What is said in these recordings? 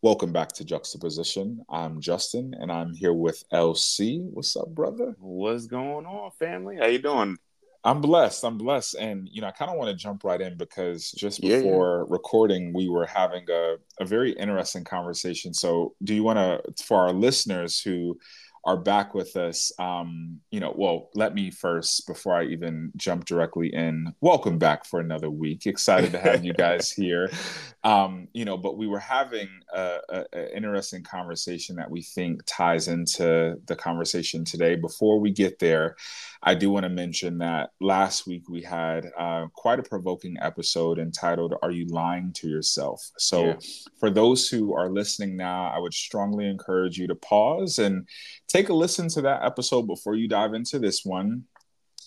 Welcome back to Juxtaposition. I'm Justin, and I'm here with LC. What's up, brother? What's going on, family? How you doing? I'm blessed. I'm blessed, and you know, I kind of want to jump right in because just Yeah, yeah. before recording, we were having a, a very interesting conversation. So, do you want to, for our listeners who are back with us, um, you know, well, let me first, before I even jump directly in, welcome back for another week. Excited to have you guys here. Um, you know, but we were having a, a, a interesting conversation that we think ties into the conversation today. Before we get there, I do want to mention that last week we had uh, quite a provoking episode entitled "Are You Lying to Yourself?" So, Yeah. for those who are listening now, I would strongly encourage you to pause and take a listen to that episode before you dive into this one.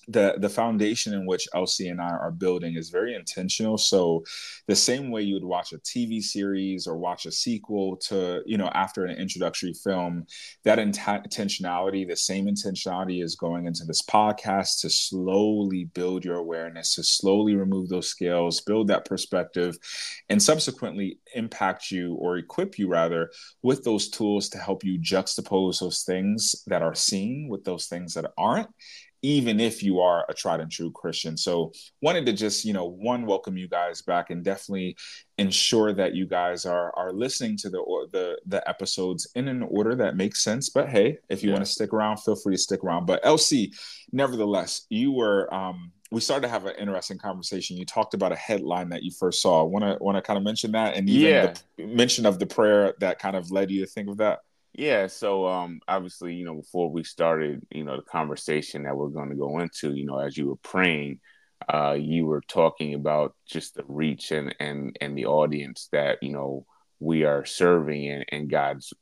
The, the foundation in which LC and I are building is very intentional. So, the same way you would watch a TV series or watch a sequel to, you know, after an introductory film, that int- intentionality, the same intentionality is going into this podcast to slowly build your awareness, to slowly remove those scales, build that perspective, and subsequently impact you or equip you rather with those tools to help you juxtapose those things that are seen with those things that aren't even if you are a tried and true Christian. So wanted to just, you know, one welcome you guys back and definitely ensure that you guys are are listening to the the the episodes in an order that makes sense. But hey, if you Yeah. want to stick around, feel free to stick around. But LC, nevertheless, you were um we started to have an interesting conversation. You talked about a headline that you first saw. Want to want to kind of mention that, and even Yeah. the mention of the prayer that kind of led you to think of that. Yeah, so um obviously, you know, before we started, you know, the conversation that we're going to go into, you know, as you were praying, uh you were talking about just the reach and and and the audience that, you know, we are serving and, and God's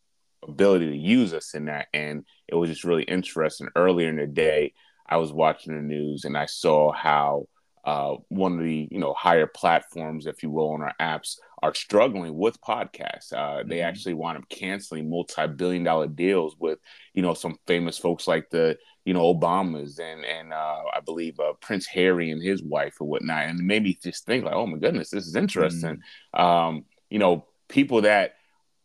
ability to use us in that. And it was just really interesting. Earlier in the day I was watching the news and I saw how uh, one of the you know higher platforms, if you will, on our apps are struggling with podcasts. Uh, They Mhm. actually wound up canceling multi-billion-dollar deals with you know some famous folks like the you know Obamas and and uh, I believe uh, Prince Harry and his wife or whatnot, and it made me just think like, oh my goodness, this is interesting. Um, you know, people that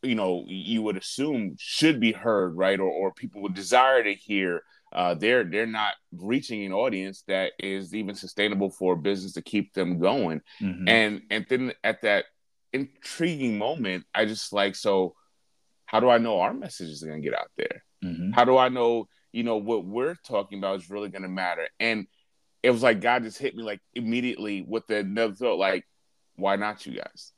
you know you would assume should be heard, right, or or people would desire to hear uh, they're they're not reaching an audience that is even sustainable for a business to keep them going. Mhm. And and then at that intriguing moment, I just like so. How do I know our message is going to get out there? Mhm. How do I know you know what we're talking about is really going to matter? And it was like God just hit me like immediately with the another thought, like, why not you guys?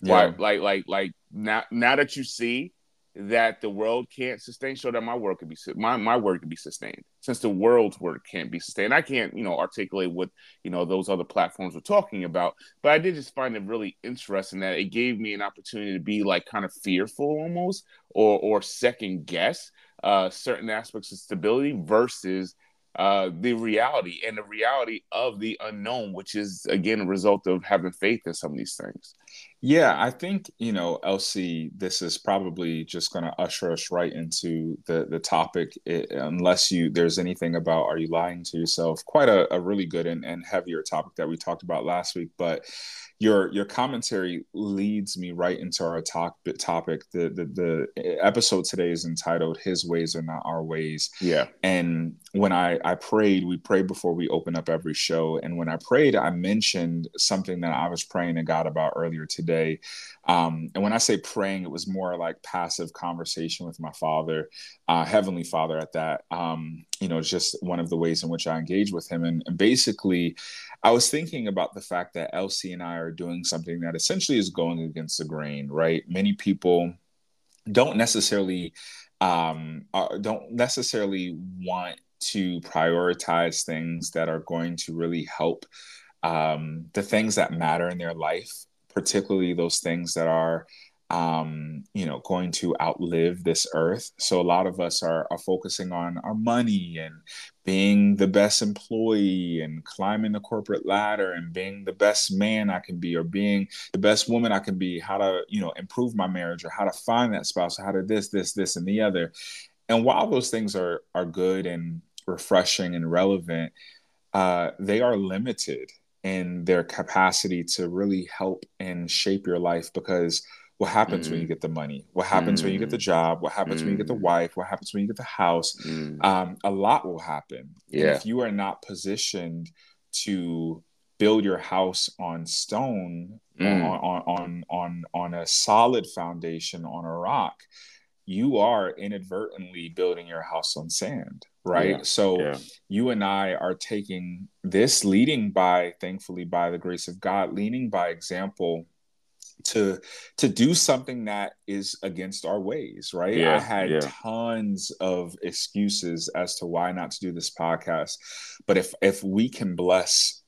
Why like like like now now that you see that the world can't sustain, show that my work could be my my word could be sustained. Since the world's word can't be sustained, I can't you know articulate what you know those other platforms were talking about. But I did just find it really interesting that it gave me an opportunity to be like kind of fearful almost or or second guess uh, certain aspects of stability versus uh, the reality and the reality of the unknown, which is again a result of having faith in some of these things. Yeah, I think, you know, LC, this is probably just going to usher us right into the the topic, i unless you there's anything about are you lying to yourself? Quite a, a really good and, and heavier topic that we talked about last week, but your your commentary leads me right into our talk, topic. The, the the episode today is entitled "His Ways Are Not Our Ways." Yeah, And when I, I prayed, we prayed before we open up every show. And when I prayed, I mentioned something that I was praying to God about earlier today. Um, and when I say praying, it was more like passive conversation with my father, uh, Heavenly Father at that. Um, you know, it's just one of the ways in which I engage with him. And, and basically, I was thinking about the fact that LC and I are doing something that essentially is going against the grain, right? Many people don't necessarily um, uh, don't necessarily want to prioritize things that are going to really help um, the things that matter in their life, particularly those things that are, um, you know, going to outlive this earth. So a lot of us are, are focusing on our money and being the best employee and climbing the corporate ladder and being the best man I can be or being the best woman I can be, how to, you know, improve my marriage or how to find that spouse, how to this, this, this, and the other. And while those things are are good and refreshing and relevant, uh, they are limited in their capacity to really help and shape your life because what happens mm. when you mm. get the money what happens mm. when you get the mm. job what happens mm. when you get the mm. wife what happens when you get the house um, a lot will happen yeah. And if you are not positioned to build your house on stone on, on on on on a solid foundation on a rock you are inadvertently building your house on sand right yeah, so yeah. you and i are taking this leading by thankfully by the grace of god leading by example to to do something that is against our ways right yeah, i had yeah. tons of excuses as to why not to do this podcast but if if we can bless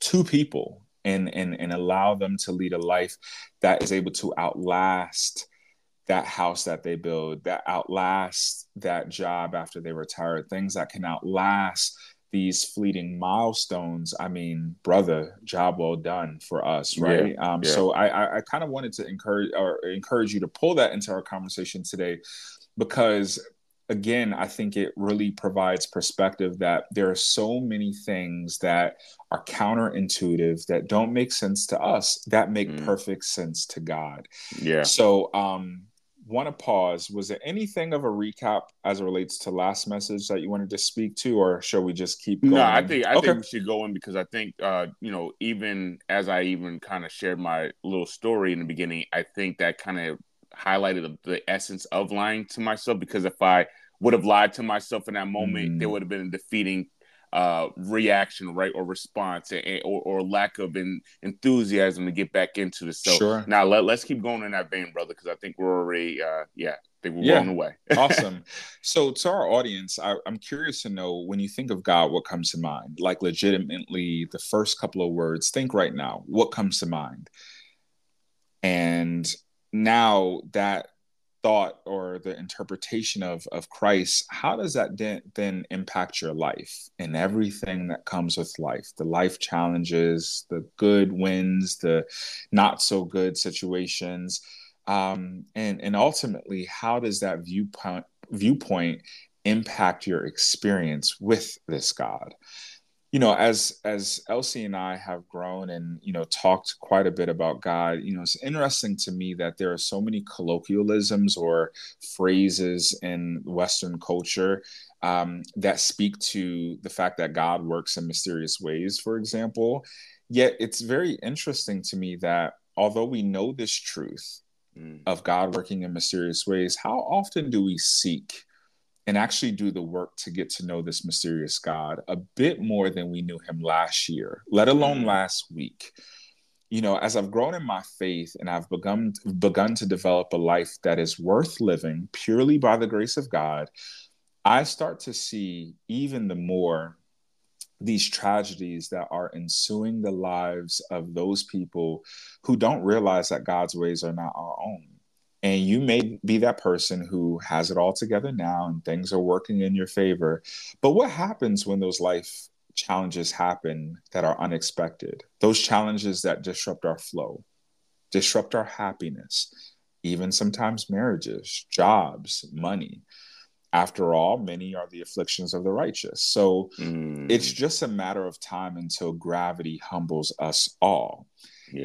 two people and and and allow them to lead a life that is able to outlast that house that they build that outlast that job after they retire things that can outlast these fleeting milestones i mean brother job well done for us right yeah, um, yeah. so i i, I kind of wanted to encourage or encourage you to pull that into our conversation today because again i think it really provides perspective that there are so many things that are counterintuitive that don't make sense to us that make mm. perfect sense to god yeah so um want to pause. Was there anything of a recap as it relates to last message that you wanted to speak to, or shall we just keep going? No, I think I okay. think we should go in because I think uh, you know, even as I even kind of shared my little story in the beginning, I think that kind of highlighted the essence of lying to myself because if I would have lied to myself in that moment, mm. there would have been a defeating uh, reaction, right, or response, or, or lack of in, enthusiasm to get back into the So sure. now let, let's keep going in that vein, brother, because I think we're already, uh, yeah, I think we're yeah. the away. awesome. So to our audience, I, I'm curious to know when you think of God, what comes to mind? Like legitimately, the first couple of words. Think right now, what comes to mind? And now that thought or the interpretation of of Christ, how does that then, then impact your life and everything that comes with life? The life challenges, the good wins, the not so good situations, um, and and ultimately, how does that viewpoint viewpoint impact your experience with this God? You know as as LC and i have grown and you know talked quite a bit about god you know it's interesting to me that there are so many colloquialisms or phrases in western culture um, that speak to the fact that god works in mysterious ways for example yet it's very interesting to me that although we know this truth mm. of god working in mysterious ways how often do we seek and actually do the work to get to know this mysterious God a bit more than we knew him last year, let alone mm. last week. You know, as I've grown in my faith and I've begun begun to develop a life that is worth living purely by the grace of God, I start to see even the more these tragedies that are ensuing the lives of those people who don't realize that God's ways are not our own and you may be that person who has it all together now and things are working in your favor. But what happens when those life challenges happen that are unexpected? Those challenges that disrupt our flow, disrupt our happiness, even sometimes marriages, jobs, money. After all, many are the afflictions of the righteous. So mm. it's just a matter of time until gravity humbles us all.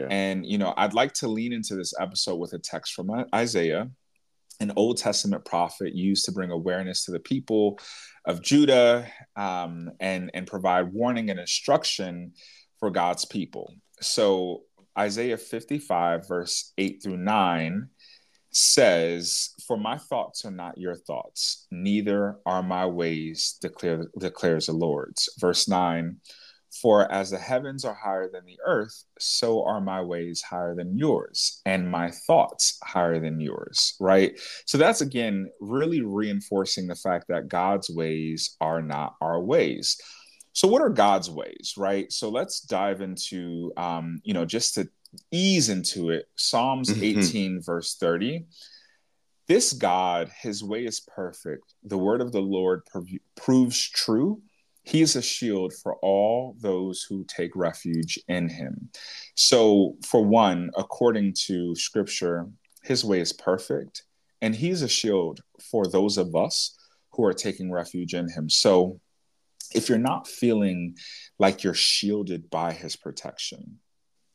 And, you know, I'd like to lean into this episode with a text from Isaiah, an Old Testament prophet used to bring awareness to the people of Judah um, and, and provide warning and instruction for God's people. So, Isaiah 55, verse 8 through 9 says, For my thoughts are not your thoughts, neither are my ways, declare, declares the Lord. Verse 9, for as the heavens are higher than the earth, so are my ways higher than yours, and my thoughts higher than yours, right? So that's again really reinforcing the fact that God's ways are not our ways. So, what are God's ways, right? So, let's dive into, um, you know, just to ease into it, Psalms mm-hmm. 18, verse 30. This God, his way is perfect. The word of the Lord prov- proves true he is a shield for all those who take refuge in him. So, for one, according to scripture, his way is perfect, and he's a shield for those of us who are taking refuge in him. So, if you're not feeling like you're shielded by his protection,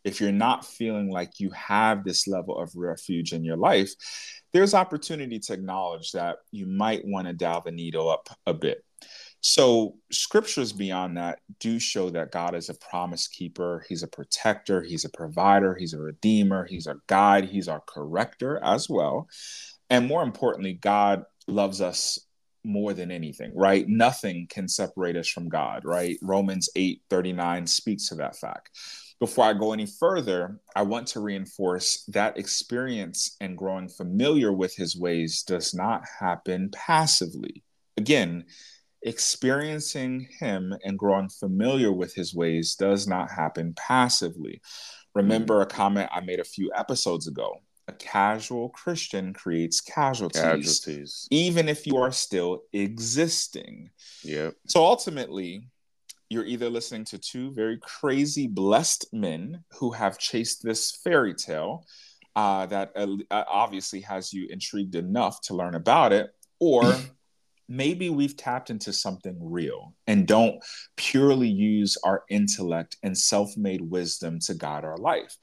if you're not feeling like you have this level of refuge in your life, there's opportunity to acknowledge that you might want to dial the needle up a bit. So, scriptures beyond that do show that God is a promise keeper. He's a protector. He's a provider. He's a redeemer. He's our guide. He's our corrector as well. And more importantly, God loves us more than anything, right? Nothing can separate us from God, right? Romans 8 39 speaks to that fact. Before I go any further, I want to reinforce that experience and growing familiar with his ways does not happen passively. Again, experiencing him and growing familiar with his ways does not happen passively. Remember a comment I made a few episodes ago a casual Christian creates casualties, casualties, even if you are still existing. Yeah. So ultimately, you're either listening to two very crazy, blessed men who have chased this fairy tale uh, that uh, obviously has you intrigued enough to learn about it, or maybe we've tapped into something real and don't purely use our intellect and self made wisdom to guide our life.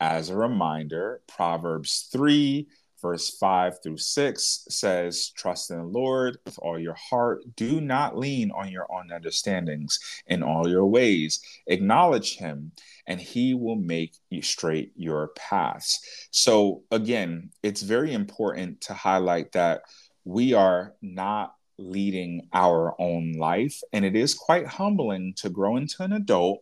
As a reminder, Proverbs 3, verse 5 through 6 says, Trust in the Lord with all your heart. Do not lean on your own understandings. In all your ways, acknowledge him, and he will make you straight your paths. So, again, it's very important to highlight that we are not leading our own life. And it is quite humbling to grow into an adult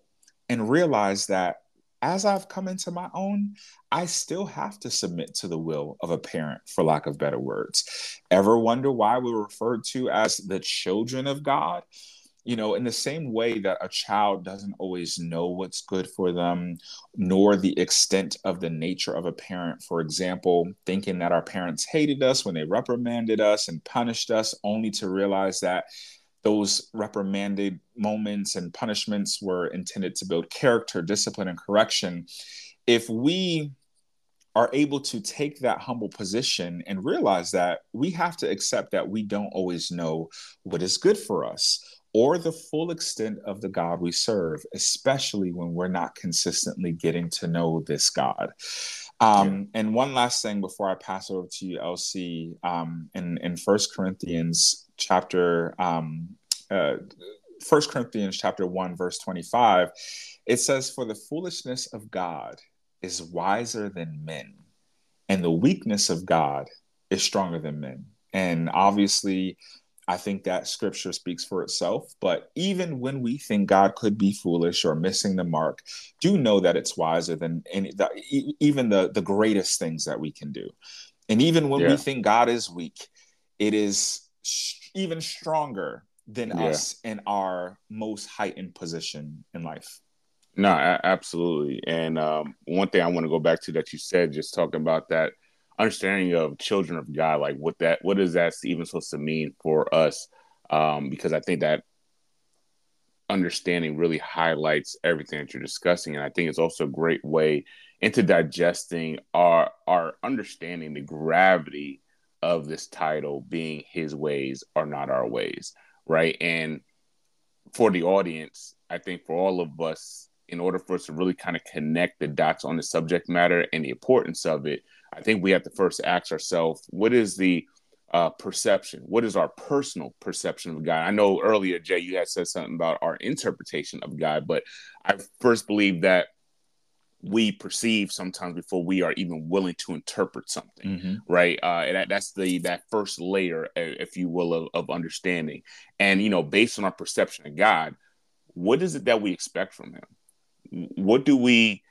and realize that as I've come into my own, I still have to submit to the will of a parent, for lack of better words. Ever wonder why we're referred to as the children of God? You know, in the same way that a child doesn't always know what's good for them, nor the extent of the nature of a parent. For example, thinking that our parents hated us when they reprimanded us and punished us, only to realize that those reprimanded moments and punishments were intended to build character, discipline, and correction. If we are able to take that humble position and realize that we have to accept that we don't always know what is good for us or the full extent of the God we serve, especially when we're not consistently getting to know this God. Um, yeah. And one last thing before I pass over to you, LC, um, in in First Corinthians chapter um, uh, First Corinthians chapter one verse twenty five, it says, "For the foolishness of God is wiser than men, and the weakness of God is stronger than men." And obviously, I think that scripture speaks for itself. But even when we think God could be foolish or missing the mark, do know that it's wiser than any, the, even the, the greatest things that we can do. And even when yeah. we think God is weak, it is sh- even stronger than yeah. us in our most heightened position in life. No, absolutely. And um, one thing I want to go back to that you said, just talking about that understanding of children of God, like what that what is that even supposed to mean for us? Um, because I think that understanding really highlights everything that you're discussing, and I think it's also a great way into digesting our our understanding the gravity of this title being His ways are not our ways, right? And for the audience, I think for all of us, in order for us to really kind of connect the dots on the subject matter and the importance of it, I think we have to first ask ourselves what is the uh, perception? What is our personal perception of God? I know earlier, Jay, you had said something about our interpretation of God, but I first believe that we perceive sometimes before we are even willing to interpret something, mm-hmm. right? Uh, and that, that's the that first layer, if you will, of, of understanding. And you know, based on our perception of God, what is it that we expect from Him? What do we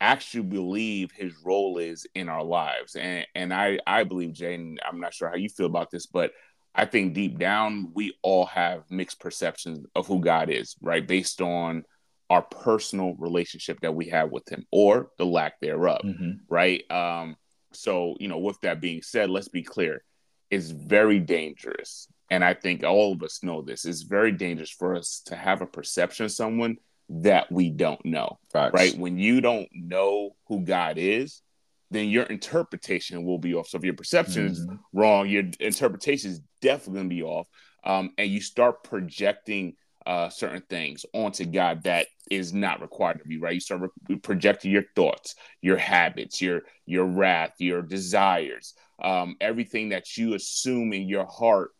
actually believe his role is in our lives. And and I I believe Jay, I'm not sure how you feel about this, but I think deep down we all have mixed perceptions of who God is, right? Based on our personal relationship that we have with him or the lack thereof, mm-hmm. right? Um so, you know, with that being said, let's be clear. It's very dangerous. And I think all of us know this. It's very dangerous for us to have a perception of someone that we don't know. Facts. Right? When you don't know who God is, then your interpretation will be off. So if your perception is mm-hmm. wrong, your interpretation is definitely going to be off. Um, and you start projecting uh, certain things onto God that is not required of you, right? You start re- projecting your thoughts, your habits, your your wrath, your desires, um, everything that you assume in your heart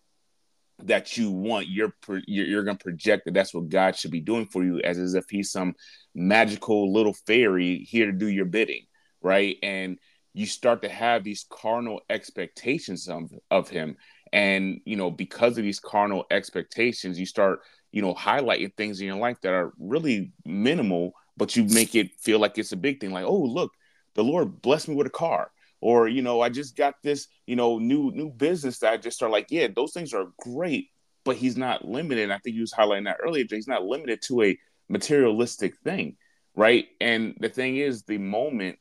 that you want. You're you're, going to project that that's what God should be doing for you, as, as if He's some magical little fairy here to do your bidding, right? And you start to have these carnal expectations of, of Him, and you know because of these carnal expectations, you start you know, highlighting things in your life that are really minimal, but you make it feel like it's a big thing. Like, oh, look, the Lord blessed me with a car. Or, you know, I just got this, you know, new new business that I just start like, yeah, those things are great, but he's not limited. I think he was highlighting that earlier. He's not limited to a materialistic thing, right? And the thing is, the moment,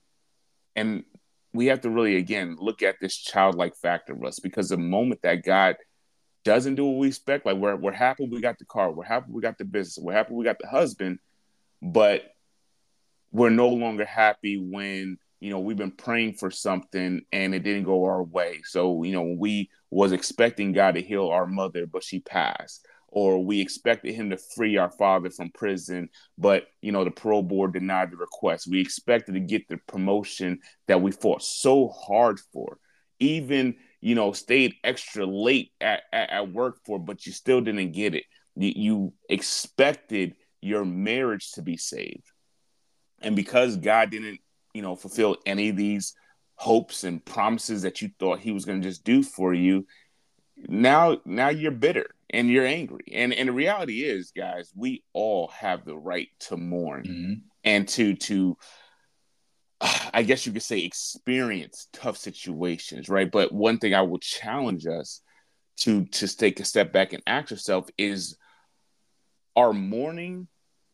and we have to really again look at this childlike factor of us because the moment that God doesn't do what we expect. Like we're we're happy we got the car, we're happy we got the business, we're happy we got the husband, but we're no longer happy when you know we've been praying for something and it didn't go our way. So you know we was expecting God to heal our mother, but she passed. Or we expected him to free our father from prison, but you know the parole board denied the request. We expected to get the promotion that we fought so hard for, even you know, stayed extra late at, at, at work for, but you still didn't get it. You, you expected your marriage to be saved. And because God didn't, you know, fulfill any of these hopes and promises that you thought he was going to just do for you, now now you're bitter and you're angry. And and the reality is, guys, we all have the right to mourn mm-hmm. and to to I guess you could say experience tough situations, right? But one thing I will challenge us to to take a step back and ask yourself is are mourning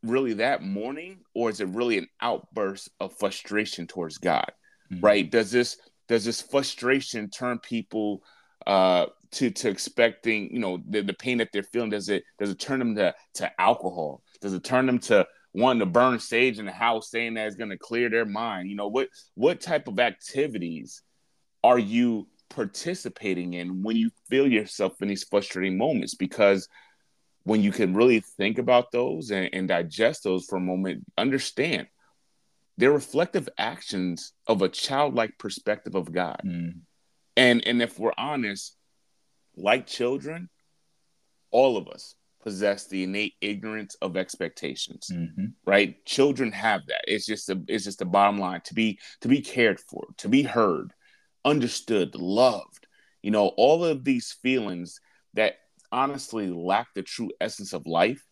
really that mourning or is it really an outburst of frustration towards God? Mm-hmm. Right? Does this does this frustration turn people uh to to expecting, you know, the, the pain that they're feeling does it does it turn them to to alcohol? Does it turn them to wanting to burn sage in the house, saying that it's going to clear their mind. You know what what type of activities are you participating in when you feel yourself in these frustrating moments? Because when you can really think about those and, and digest those for a moment, understand they're reflective actions of a childlike perspective of God. Mm. And and if we're honest, like children, all of us, possess the innate ignorance of expectations mm-hmm. right children have that it's just a it's just the bottom line to be to be cared for to be heard understood loved you know all of these feelings that honestly lack the true essence of life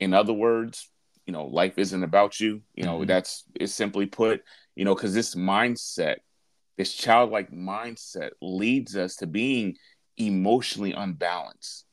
in other words you know life isn't about you you know mm-hmm. that's is simply put you know because this mindset this childlike mindset leads us to being emotionally unbalanced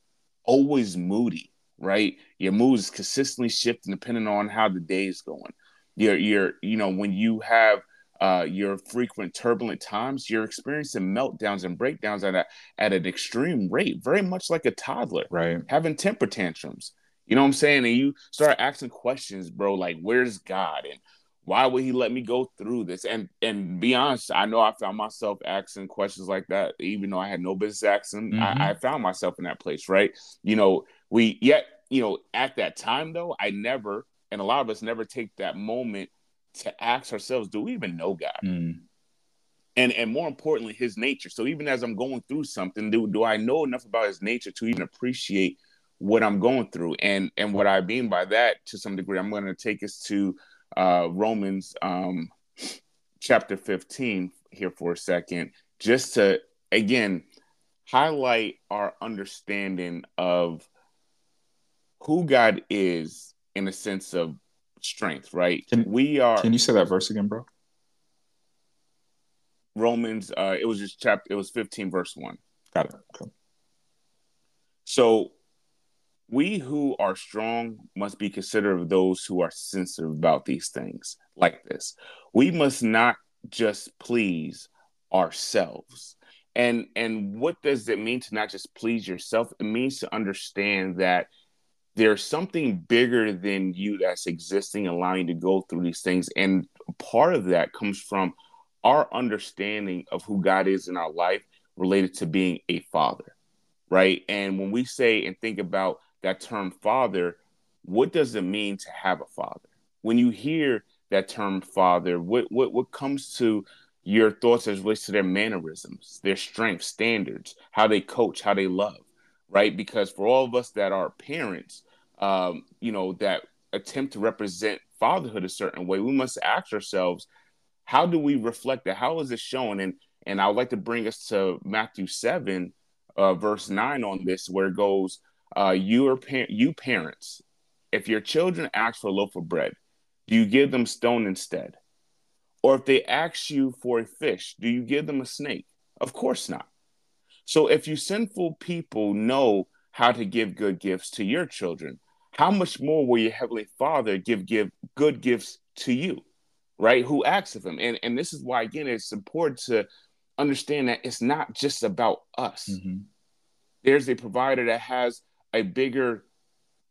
always moody right? Your mood is consistently shifting depending on how the day is going. You're, you're, you know, when you have uh, your frequent turbulent times, you're experiencing meltdowns and breakdowns at a, at an extreme rate, very much like a toddler, right? Having temper tantrums. You know what I'm saying? And you start asking questions, bro, like where's God and why would he let me go through this? And and be honest, I know I found myself asking questions like that, even though I had no business asking. Mm-hmm. I, I found myself in that place, right? You know, we yet you know at that time though i never and a lot of us never take that moment to ask ourselves do we even know god? Mm. and and more importantly his nature. So even as i'm going through something do, do i know enough about his nature to even appreciate what i'm going through? And and what i mean by that to some degree i'm going to take us to uh romans um chapter 15 here for a second just to again highlight our understanding of who God is in a sense of strength, right? Can, we are. Can you say that verse again, bro? Romans. Uh, it was just chapter. It was fifteen, verse one. Got it. Okay. So, we who are strong must be considerate of those who are sensitive about these things, like this. We must not just please ourselves. And and what does it mean to not just please yourself? It means to understand that there's something bigger than you that's existing, allowing you to go through these things. And part of that comes from our understanding of who God is in our life related to being a father, right? And when we say and think about that term father, what does it mean to have a father? When you hear that term father, what what what comes to your thoughts as relates to their mannerisms, their strengths, standards, how they coach, how they love, right? Because for all of us that are parents, um, you know, that attempt to represent fatherhood a certain way, we must ask ourselves, how do we reflect that? How is it shown? And and I would like to bring us to Matthew seven, uh, verse nine on this, where it goes, uh, "You are par- you parents, if your children ask for a loaf of bread, do you give them stone instead? Or if they ask you for a fish, do you give them a snake? Of course not. So if you sinful people know how to give good gifts to your children, how much more will your heavenly Father give give good gifts to you, right? Who acts of him? And and this is why again it's important to understand that it's not just about us. Mm-hmm. There's a provider that has a bigger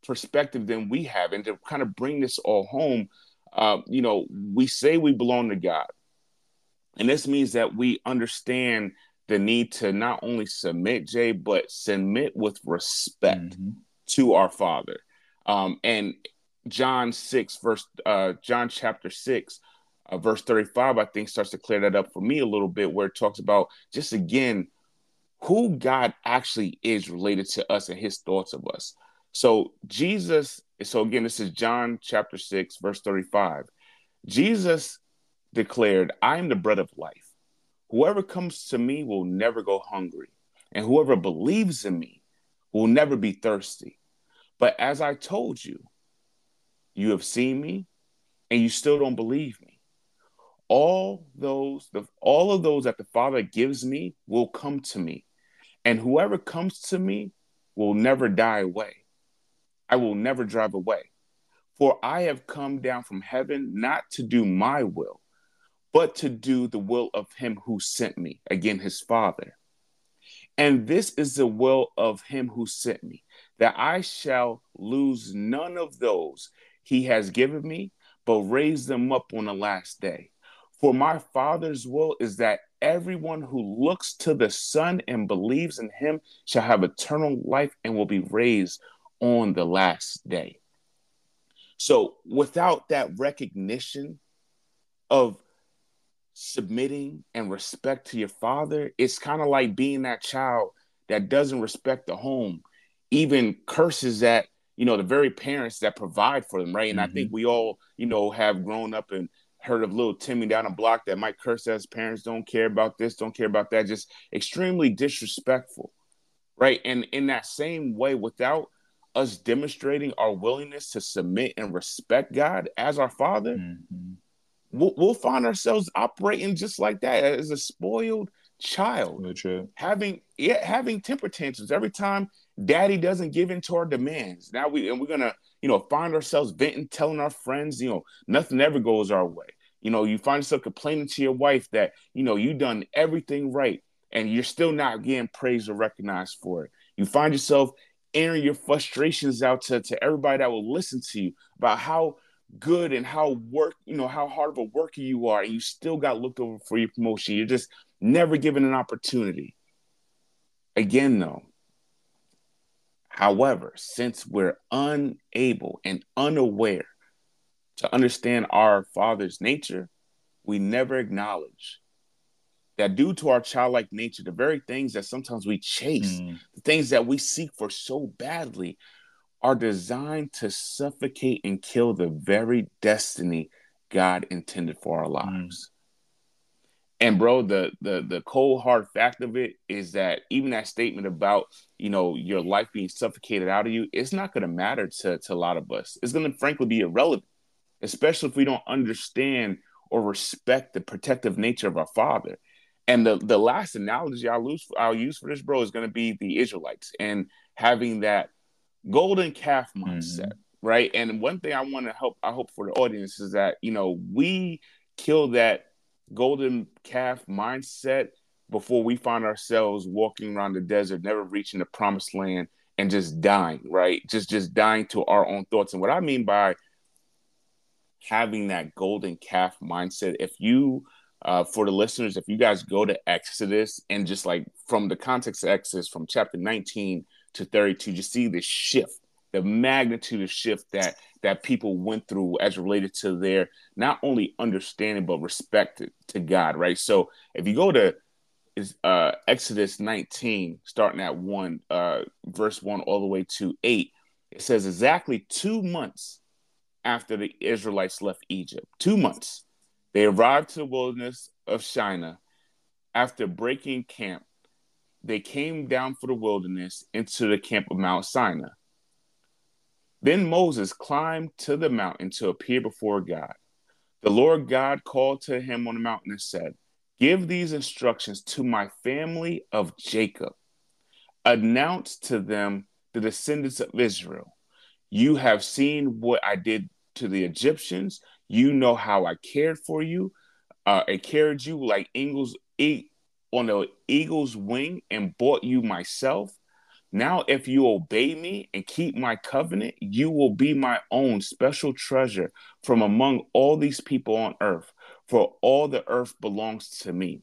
perspective than we have, and to kind of bring this all home, uh, you know, we say we belong to God, and this means that we understand the need to not only submit, Jay, but submit with respect mm-hmm. to our Father. Um, and John six verse uh, John chapter six. Uh, verse 35 i think starts to clear that up for me a little bit where it talks about just again who god actually is related to us and his thoughts of us so Jesus, so again, this is John chapter 6, verse 35. Jesus declared, I am the bread of life. Whoever comes to me will never go hungry, and whoever believes in me will never be thirsty. But as I told you, you have seen me, and you still don't believe me. All those, the, all of those that the Father gives me will come to me, and whoever comes to me will never die away. I will never drive away. For I have come down from heaven not to do my will, but to do the will of him who sent me, again, his Father. And this is the will of him who sent me, that I shall lose none of those he has given me, but raise them up on the last day. For my Father's will is that everyone who looks to the Son and believes in him shall have eternal life and will be raised on the last day. So without that recognition of submitting and respect to your father, it's kind of like being that child that doesn't respect the home, even curses at, you know, the very parents that provide for them, right? And mm-hmm. I think mm-hmm. we all, you know, have grown up and heard of little Timmy down a block that might curse at his parents, don't care about this, don't care about that, just extremely disrespectful, right? And in that same way, without us demonstrating our willingness to submit and respect God as our Father, mm-hmm. We'll, we'll, find ourselves operating just like that as a spoiled child, having yeah, having temper tantrums every time Daddy doesn't give in to our demands. Now we and we're gonna you know find ourselves venting, telling our friends, you know, nothing ever goes our way. You know, you find yourself complaining to your wife that you know you done everything right, and you're still not getting praised or recognized for it. You find yourself airing your frustrations out to, to everybody that will listen to you about how good and how work, you know, how hard of a worker you are, and you still got looked over for your promotion. You're just never given an opportunity. Again, though, however, since we're unable and unaware to understand our Father's nature, we never acknowledge that due to our childlike nature, the very things that sometimes we chase, mm. the things that we seek for so badly, are designed to suffocate and kill the very destiny God intended for our mm. lives. Mm. And bro, the the the cold hard fact of it is that even that statement about you know your life being suffocated out of you, it's not going to matter to to a lot of us. It's going to frankly be irrelevant, especially if we don't understand or respect the protective nature of our Father. And the the last analogy I'll use I'll use for this, bro, is going to be the Israelites and having that golden calf mindset, mm-hmm. right? And one thing I want to help I hope for the audience is that you know we kill that golden calf mindset before we find ourselves walking around the desert, never reaching the promised land and just dying, right? Just just dying to our own thoughts. And what I mean by having that golden calf mindset, if you uh, for the listeners, if you guys go to Exodus and just like from the context of Exodus from chapter 19 to 32, you see the shift the magnitude of shift that that people went through as related to their not only understanding but respect to God, right? So if you go to is uh, Exodus 19, starting at one, uh, verse one, all the way to eight, it says exactly two months after the Israelites left Egypt, two months, they arrived to the wilderness of Shinar. After breaking camp, they came down for the wilderness into the camp of Mount Sinai. Then Moses climbed to the mountain to appear before God. The Lord God called to him on the mountain and said, Give these instructions to my family of Jacob. Announce to them, the descendants of Israel, you have seen what I did to the Egyptians. You know how I cared for you. Uh, I carried you like eagles on the eagle's wing and bought you myself. Now, if you obey me and keep my covenant, you will be my own special treasure from among all these people on earth, for all the earth belongs to me.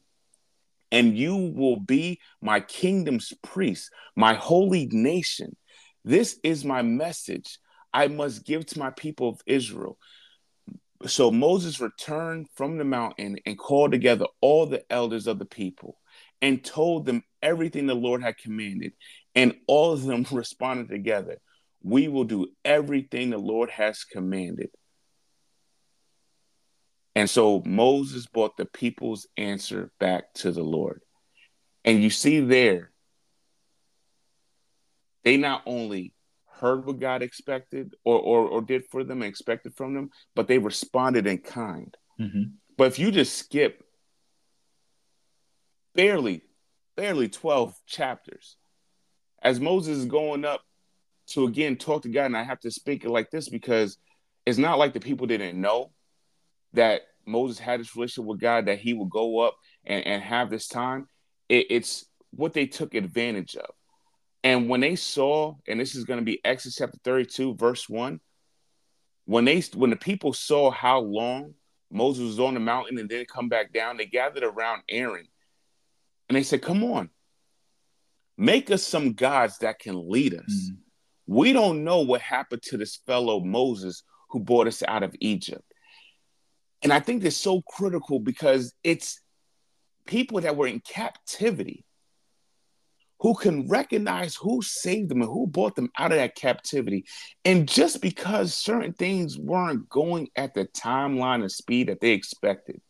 And you will be my kingdom's priest, my holy nation. This is my message I must give to my people of Israel. So Moses returned from the mountain and called together all the elders of the people and told them everything the Lord had commanded. And all of them responded together We will do everything the Lord has commanded. And so Moses brought the people's answer back to the Lord. And you see there, they not only heard what God expected or, or, or did for them and expected from them, but they responded in kind. Mm-hmm. But if you just skip barely, barely 12 chapters, as Moses is going up to again talk to God, and I have to speak it like this because it's not like the people didn't know that Moses had this relationship with God, that he would go up and, and have this time. It, it's what they took advantage of. And when they saw, and this is going to be Exodus chapter 32, verse 1, when they when the people saw how long Moses was on the mountain and then come back down, they gathered around Aaron and they said, Come on, Make us some gods that can lead us. Mm. We don't know what happened to this fellow Moses who brought us out of Egypt. And I think it's so critical because it's people that were in captivity who can recognize who saved them and who brought them out of that captivity. And just because certain things weren't going at the timeline and speed that they expected,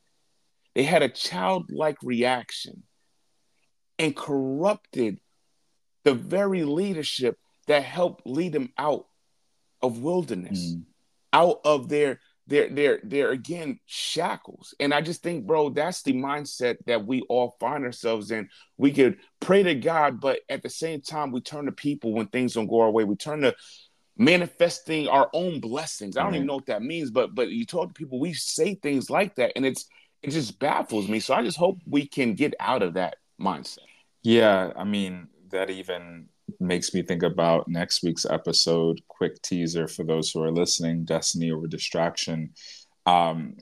they had a childlike reaction and corrupted the very leadership that helped lead them out of wilderness, mm. out of their their they're again shackles. And I just think, bro, that's the mindset that we all find ourselves in. We could pray to God, but at the same time, we turn to people when things don't go our way. We turn to manifesting our own blessings. I don't even mm-hmm. know what that means, but but you talk to people, we say things like that, and it's it just baffles me. So I just hope we can get out of that mindset. Yeah, I mean, that even makes me think about next week's episode. Quick teaser for those who are listening Destiny over Distraction. Um,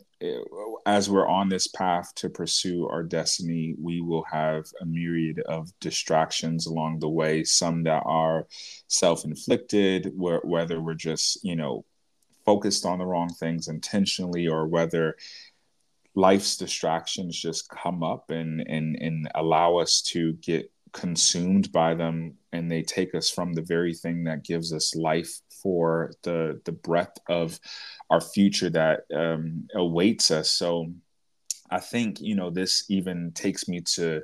as we're on this path to pursue our destiny, we will have a myriad of distractions along the way, some that are self inflicted, whether we're just, you know, focused on the wrong things intentionally or whether life's distractions just come up and and and allow us to get consumed by them and they take us from the very thing that gives us life for the the breadth of our future that um, awaits us. So i think you know this even takes me to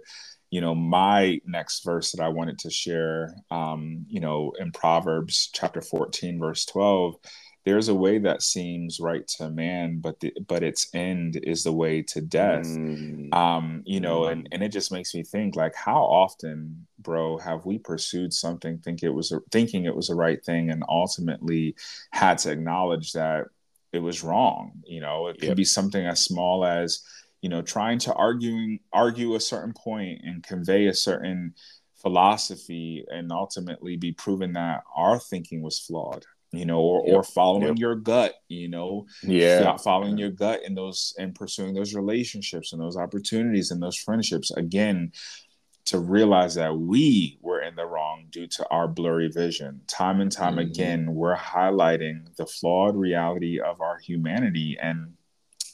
you know my next verse that i wanted to share um, you know in proverbs chapter 14 verse 12 there's a way that seems right to man but the, but its end is the way to death mm. um you know mm. and and it just makes me think like how often bro have we pursued something think it was a, thinking it was the right thing and ultimately had to acknowledge that it was wrong you know it could yep. be something as small as you know trying to arguing argue a certain point and convey a certain philosophy and ultimately be proven that our thinking was flawed you know, or, yep. or following yep. your gut, you know, yeah, Stop following your gut in those and pursuing those relationships and those opportunities and those friendships. Again, to realize that we were in the wrong due to our blurry vision. Time and time mm-hmm. again, we're highlighting the flawed reality of our humanity. And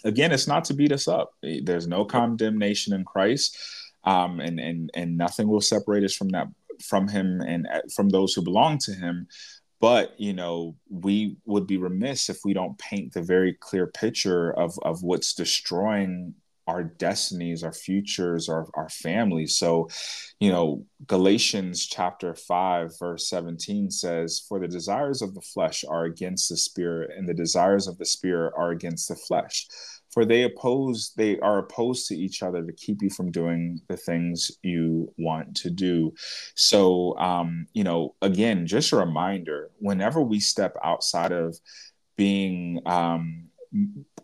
again, it's not to beat us up. There's no condemnation in Christ. Um, and and and nothing will separate us from that from him and uh, from those who belong to him but you know we would be remiss if we don't paint the very clear picture of of what's destroying our destinies our futures our, our families. So you know galatians chapter 5 verse 17 says for the desires of the flesh are against the spirit and the desires of the spirit are against the flesh for they oppose they are opposed to each other to keep you from doing the things you want to do so um you know again just a reminder whenever we step outside of being um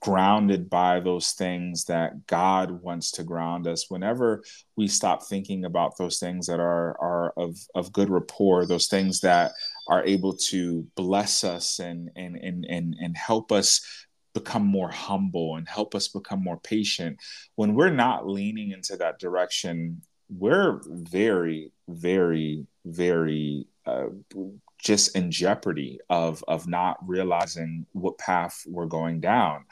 grounded by those things that God wants to ground us. Whenever we stop thinking about those things that are are of of good rapport, those things that are able to bless us and and and and, and help us become more humble and help us become more patient. When we're not leaning into that direction we're very very very uh, just in jeopardy of of not realizing what path we're going down.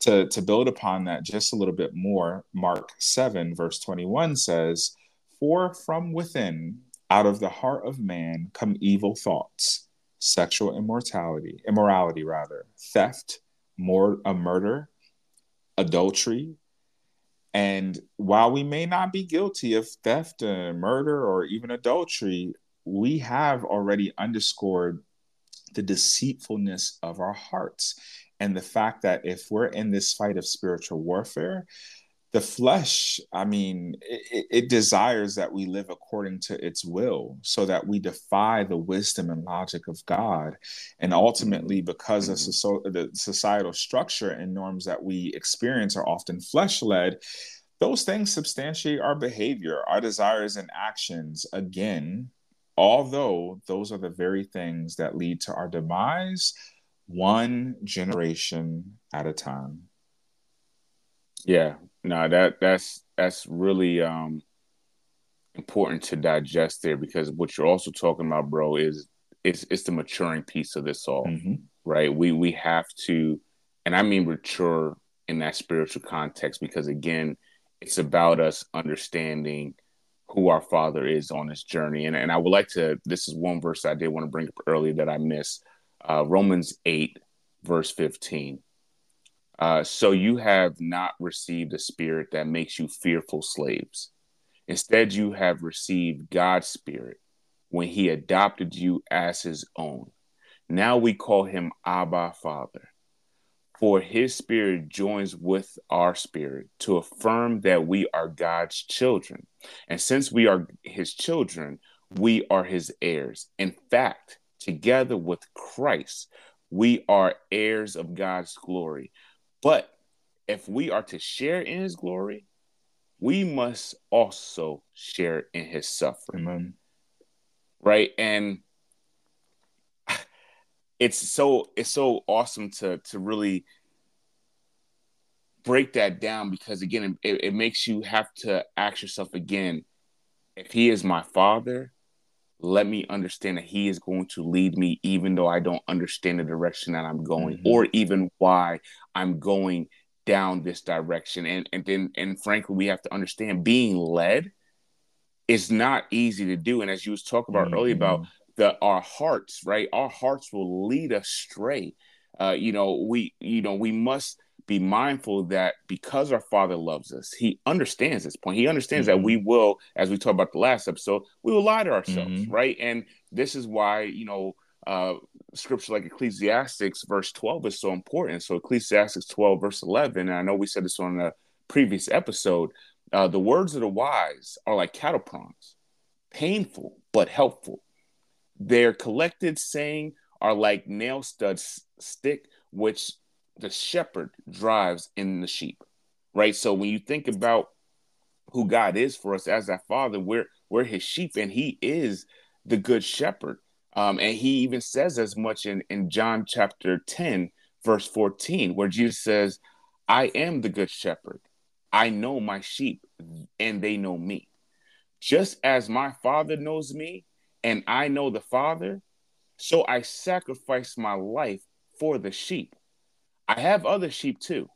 To to build upon that just a little bit more mark 7 verse 21 says for from within out of the heart of man come evil thoughts sexual immortality immorality rather theft more a murder, adultery. And while we may not be guilty of theft, and murder, or even adultery, we have already underscored the deceitfulness of our hearts and the fact that if we're in this fight of spiritual warfare, the flesh i mean it, it, desires that we live according to its will so that we defy the wisdom and logic of god. And ultimately because of mm-hmm. the societal structure and norms that we experience are often flesh led those things substantiate our behavior our desires and actions. Again although those are the very things that lead to our demise one generation at a time. Yeah no, that that's that's really um important to digest there because what you're also talking about, bro, is it's it's the maturing piece of this all, mm-hmm. right? We we have to, and I mean mature in that spiritual context because again, it's about us understanding who our father is on this journey. And and I would like to this is one verse I did want to bring up earlier that I missed. Uh, Romans 8, verse 15. Uh, so you have not received a spirit that makes you fearful slaves. Instead, you have received God's spirit when he adopted you as his own. Now we call him Abba Father. For his spirit joins with our spirit to affirm that we are God's children. And since we are his children, we are his heirs. In fact, together with Christ, we are heirs of God's glory. But if we are to share in his glory, we must also share in his suffering. Amen. Right? And it's so it's so awesome to to really break that down because again it, it makes you have to ask yourself again if he is my father let me understand that he is going to lead me even though I don't understand the direction that I'm going mm-hmm. or even why I'm going down this direction and and then and frankly we have to understand being led is not easy to do and as you was talking about mm-hmm. earlier about the our hearts right our hearts will lead us astray uh you know we you know we must be mindful that because our father loves us, he understands this point. He understands mm-hmm. that we will, as we talked about the last episode, we will lie to ourselves, mm-hmm. right? And this is why, you know, uh, scripture like Ecclesiastics verse 12 is so important. So Ecclesiastics 12 verse 11, and I know we said this on a previous episode, uh, the words of the wise are like cattle prongs painful but helpful. Their collected saying are like nail studs stick, which the shepherd drives in the sheep, right? So when you think about who God is for us as that father, we're we're his sheep and he is the good shepherd. Um, and he even says as much in, in John chapter 10, verse 14, where Jesus says, I am the good shepherd. I know my sheep and they know me. Just as my Father knows me and I know the Father, so I sacrifice my life for the sheep. I have other sheep too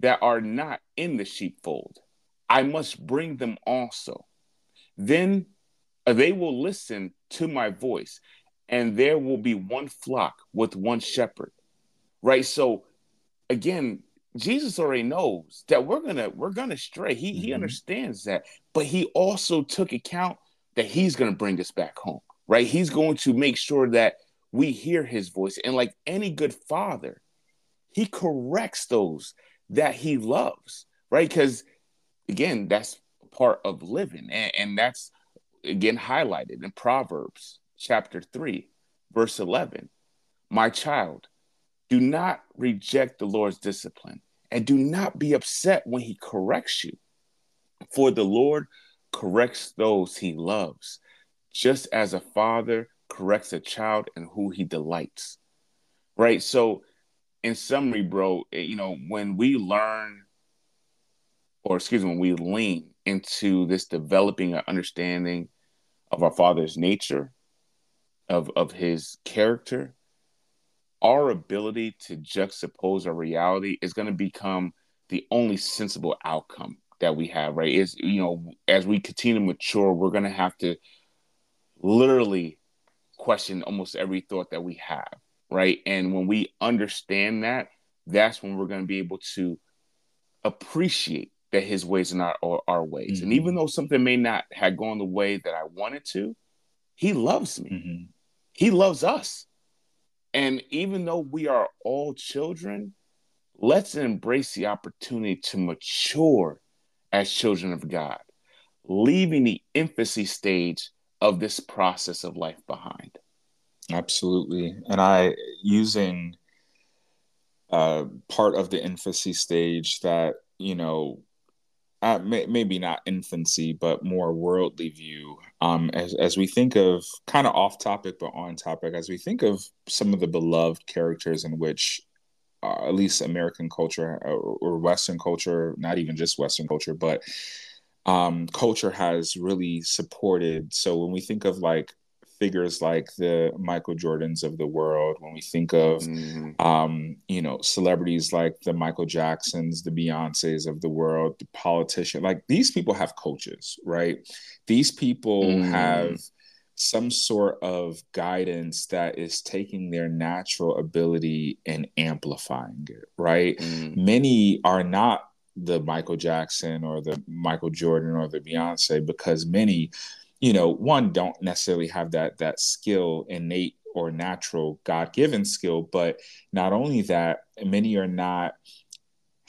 that are not in the sheepfold. I must bring them also. Then they will listen to my voice, and there will be one flock with one shepherd. Right? So again, Jesus already knows that we're gonna we're gonna stray. He mm-hmm. he understands that, but he also took account that he's gonna bring us back home, right? He's going to make sure that we hear his voice, and like any good father, he corrects those that he loves, right? Because again, that's part of living, and, and that's again highlighted in Proverbs chapter three, verse eleven. My child, do not reject the Lord's discipline and do not be upset when he corrects you. For the Lord corrects those he loves, just as a father corrects a child in who he delights. Right? So, in summary, bro, you know, when we learn, or excuse me, when we lean into this developing an understanding of our father's nature, of, of his character, our ability to juxtapose our reality is going to become the only sensible outcome that we have right? Is you know as we continue to mature we're going to have to literally question almost every thought that we have right and when we understand that that's when we're going to be able to appreciate that his ways are not our, our ways mm-hmm. and even though something may not have gone the way that i wanted to he loves me mm-hmm. he loves us and even though we are all children, let's embrace the opportunity to mature as children of God, leaving the infancy stage of this process of life behind. Absolutely. And I, using uh, part of the infancy stage that, you know, uh, may, maybe not infancy, but more worldly view. Um, as as we think of kind of off topic but on topic, as we think of some of the beloved characters in which, uh, at least American culture or, or, Western culture, not even just Western culture, but um, culture has really supported. So when we think of like figures like the Michael Jordans of the world, when we think of, mm. um, you know, celebrities like the Michael Jacksons, the Beyonces of the world, the politician, like these people have coaches, right? These people mm. have some sort of guidance that is taking their natural ability and amplifying it, right? Mm. Many are not the Michael Jackson or the Michael Jordan or the Beyonce because many you know one don't necessarily have that that skill innate or natural god-given skill but not only that many are not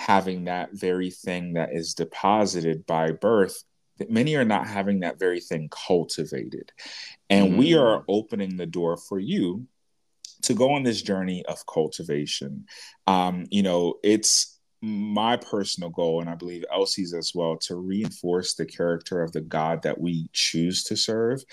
having that very thing that is deposited by birth. Many are not having that very thing cultivated. And mm-hmm. we are opening the door for you to go on this journey of cultivation. Um, you know it's my personal goal, and I believe LC's as well, to reinforce the character of the God that we choose to serve,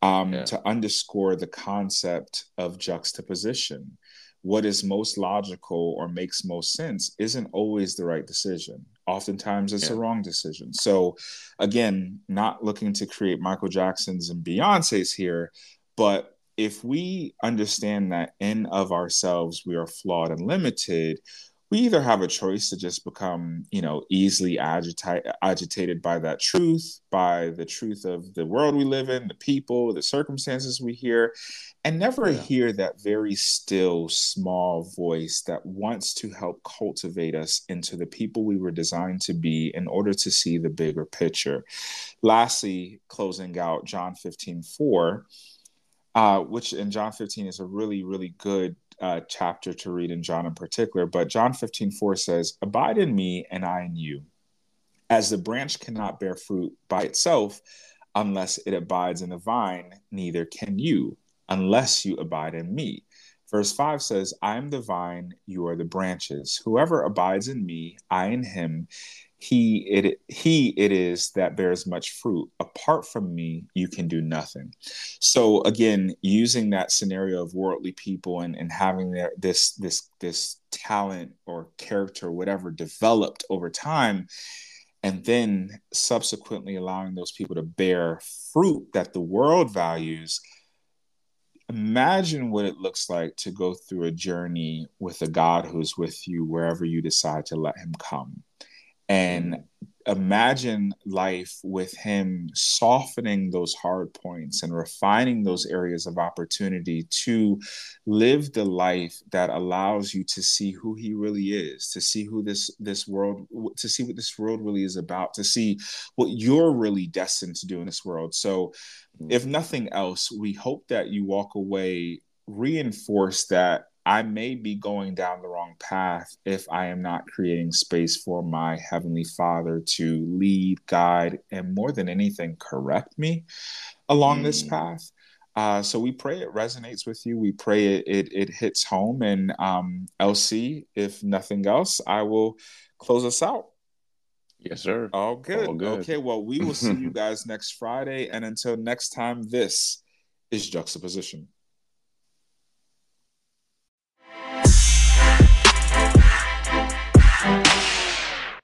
um, yeah. to underscore the concept of juxtaposition. What is most logical or makes most sense isn't always the right decision. Oftentimes, it's yeah. a wrong decision. So, again, not looking to create Michael Jacksons and Beyonces here, but if we understand that in of ourselves we are flawed and limited, we either have a choice to just become, you know, easily agita- agitated by that truth, by the truth of the world we live in, the people, the circumstances we hear, and never yeah. hear that very still, small voice that wants to help cultivate us into the people we were designed to be in order to see the bigger picture. Lastly, closing out John 15 4. Uh, which in John 15 is a really, really good uh, chapter to read in John in particular, but John 15, 4 says, Abide in me and I in you. As the branch cannot bear fruit by itself unless it abides in the vine, neither can you unless you abide in me. Verse 5 says, I am the vine, you are the branches. Whoever abides in me, I in him, he it he it is that bears much fruit apart from me you can do nothing so again using that scenario of worldly people and, and having their this this this talent or character whatever developed over time and then subsequently allowing those people to bear fruit that the world values imagine what it looks like to go through a journey with a God who's with you wherever you decide to let him come. And imagine life with him softening those hard points and refining those areas of opportunity to live the life that allows you to see who he really is to see who this this world to see what this world really is about to see what you're really destined to do in this world. So if mm. nothing else we hope that you walk away reinforced that I may be going down the wrong path if I am not creating space for my Heavenly Father to lead, guide, and more than anything, correct me along mm. this path. Uh, so we pray it resonates with you. We pray it it, it hits home. And um, LC, if nothing else, I will close us out. Yes, sir. All good. All good. Okay. Well, we will see you guys next Friday. And until next time, this is Juxtaposition.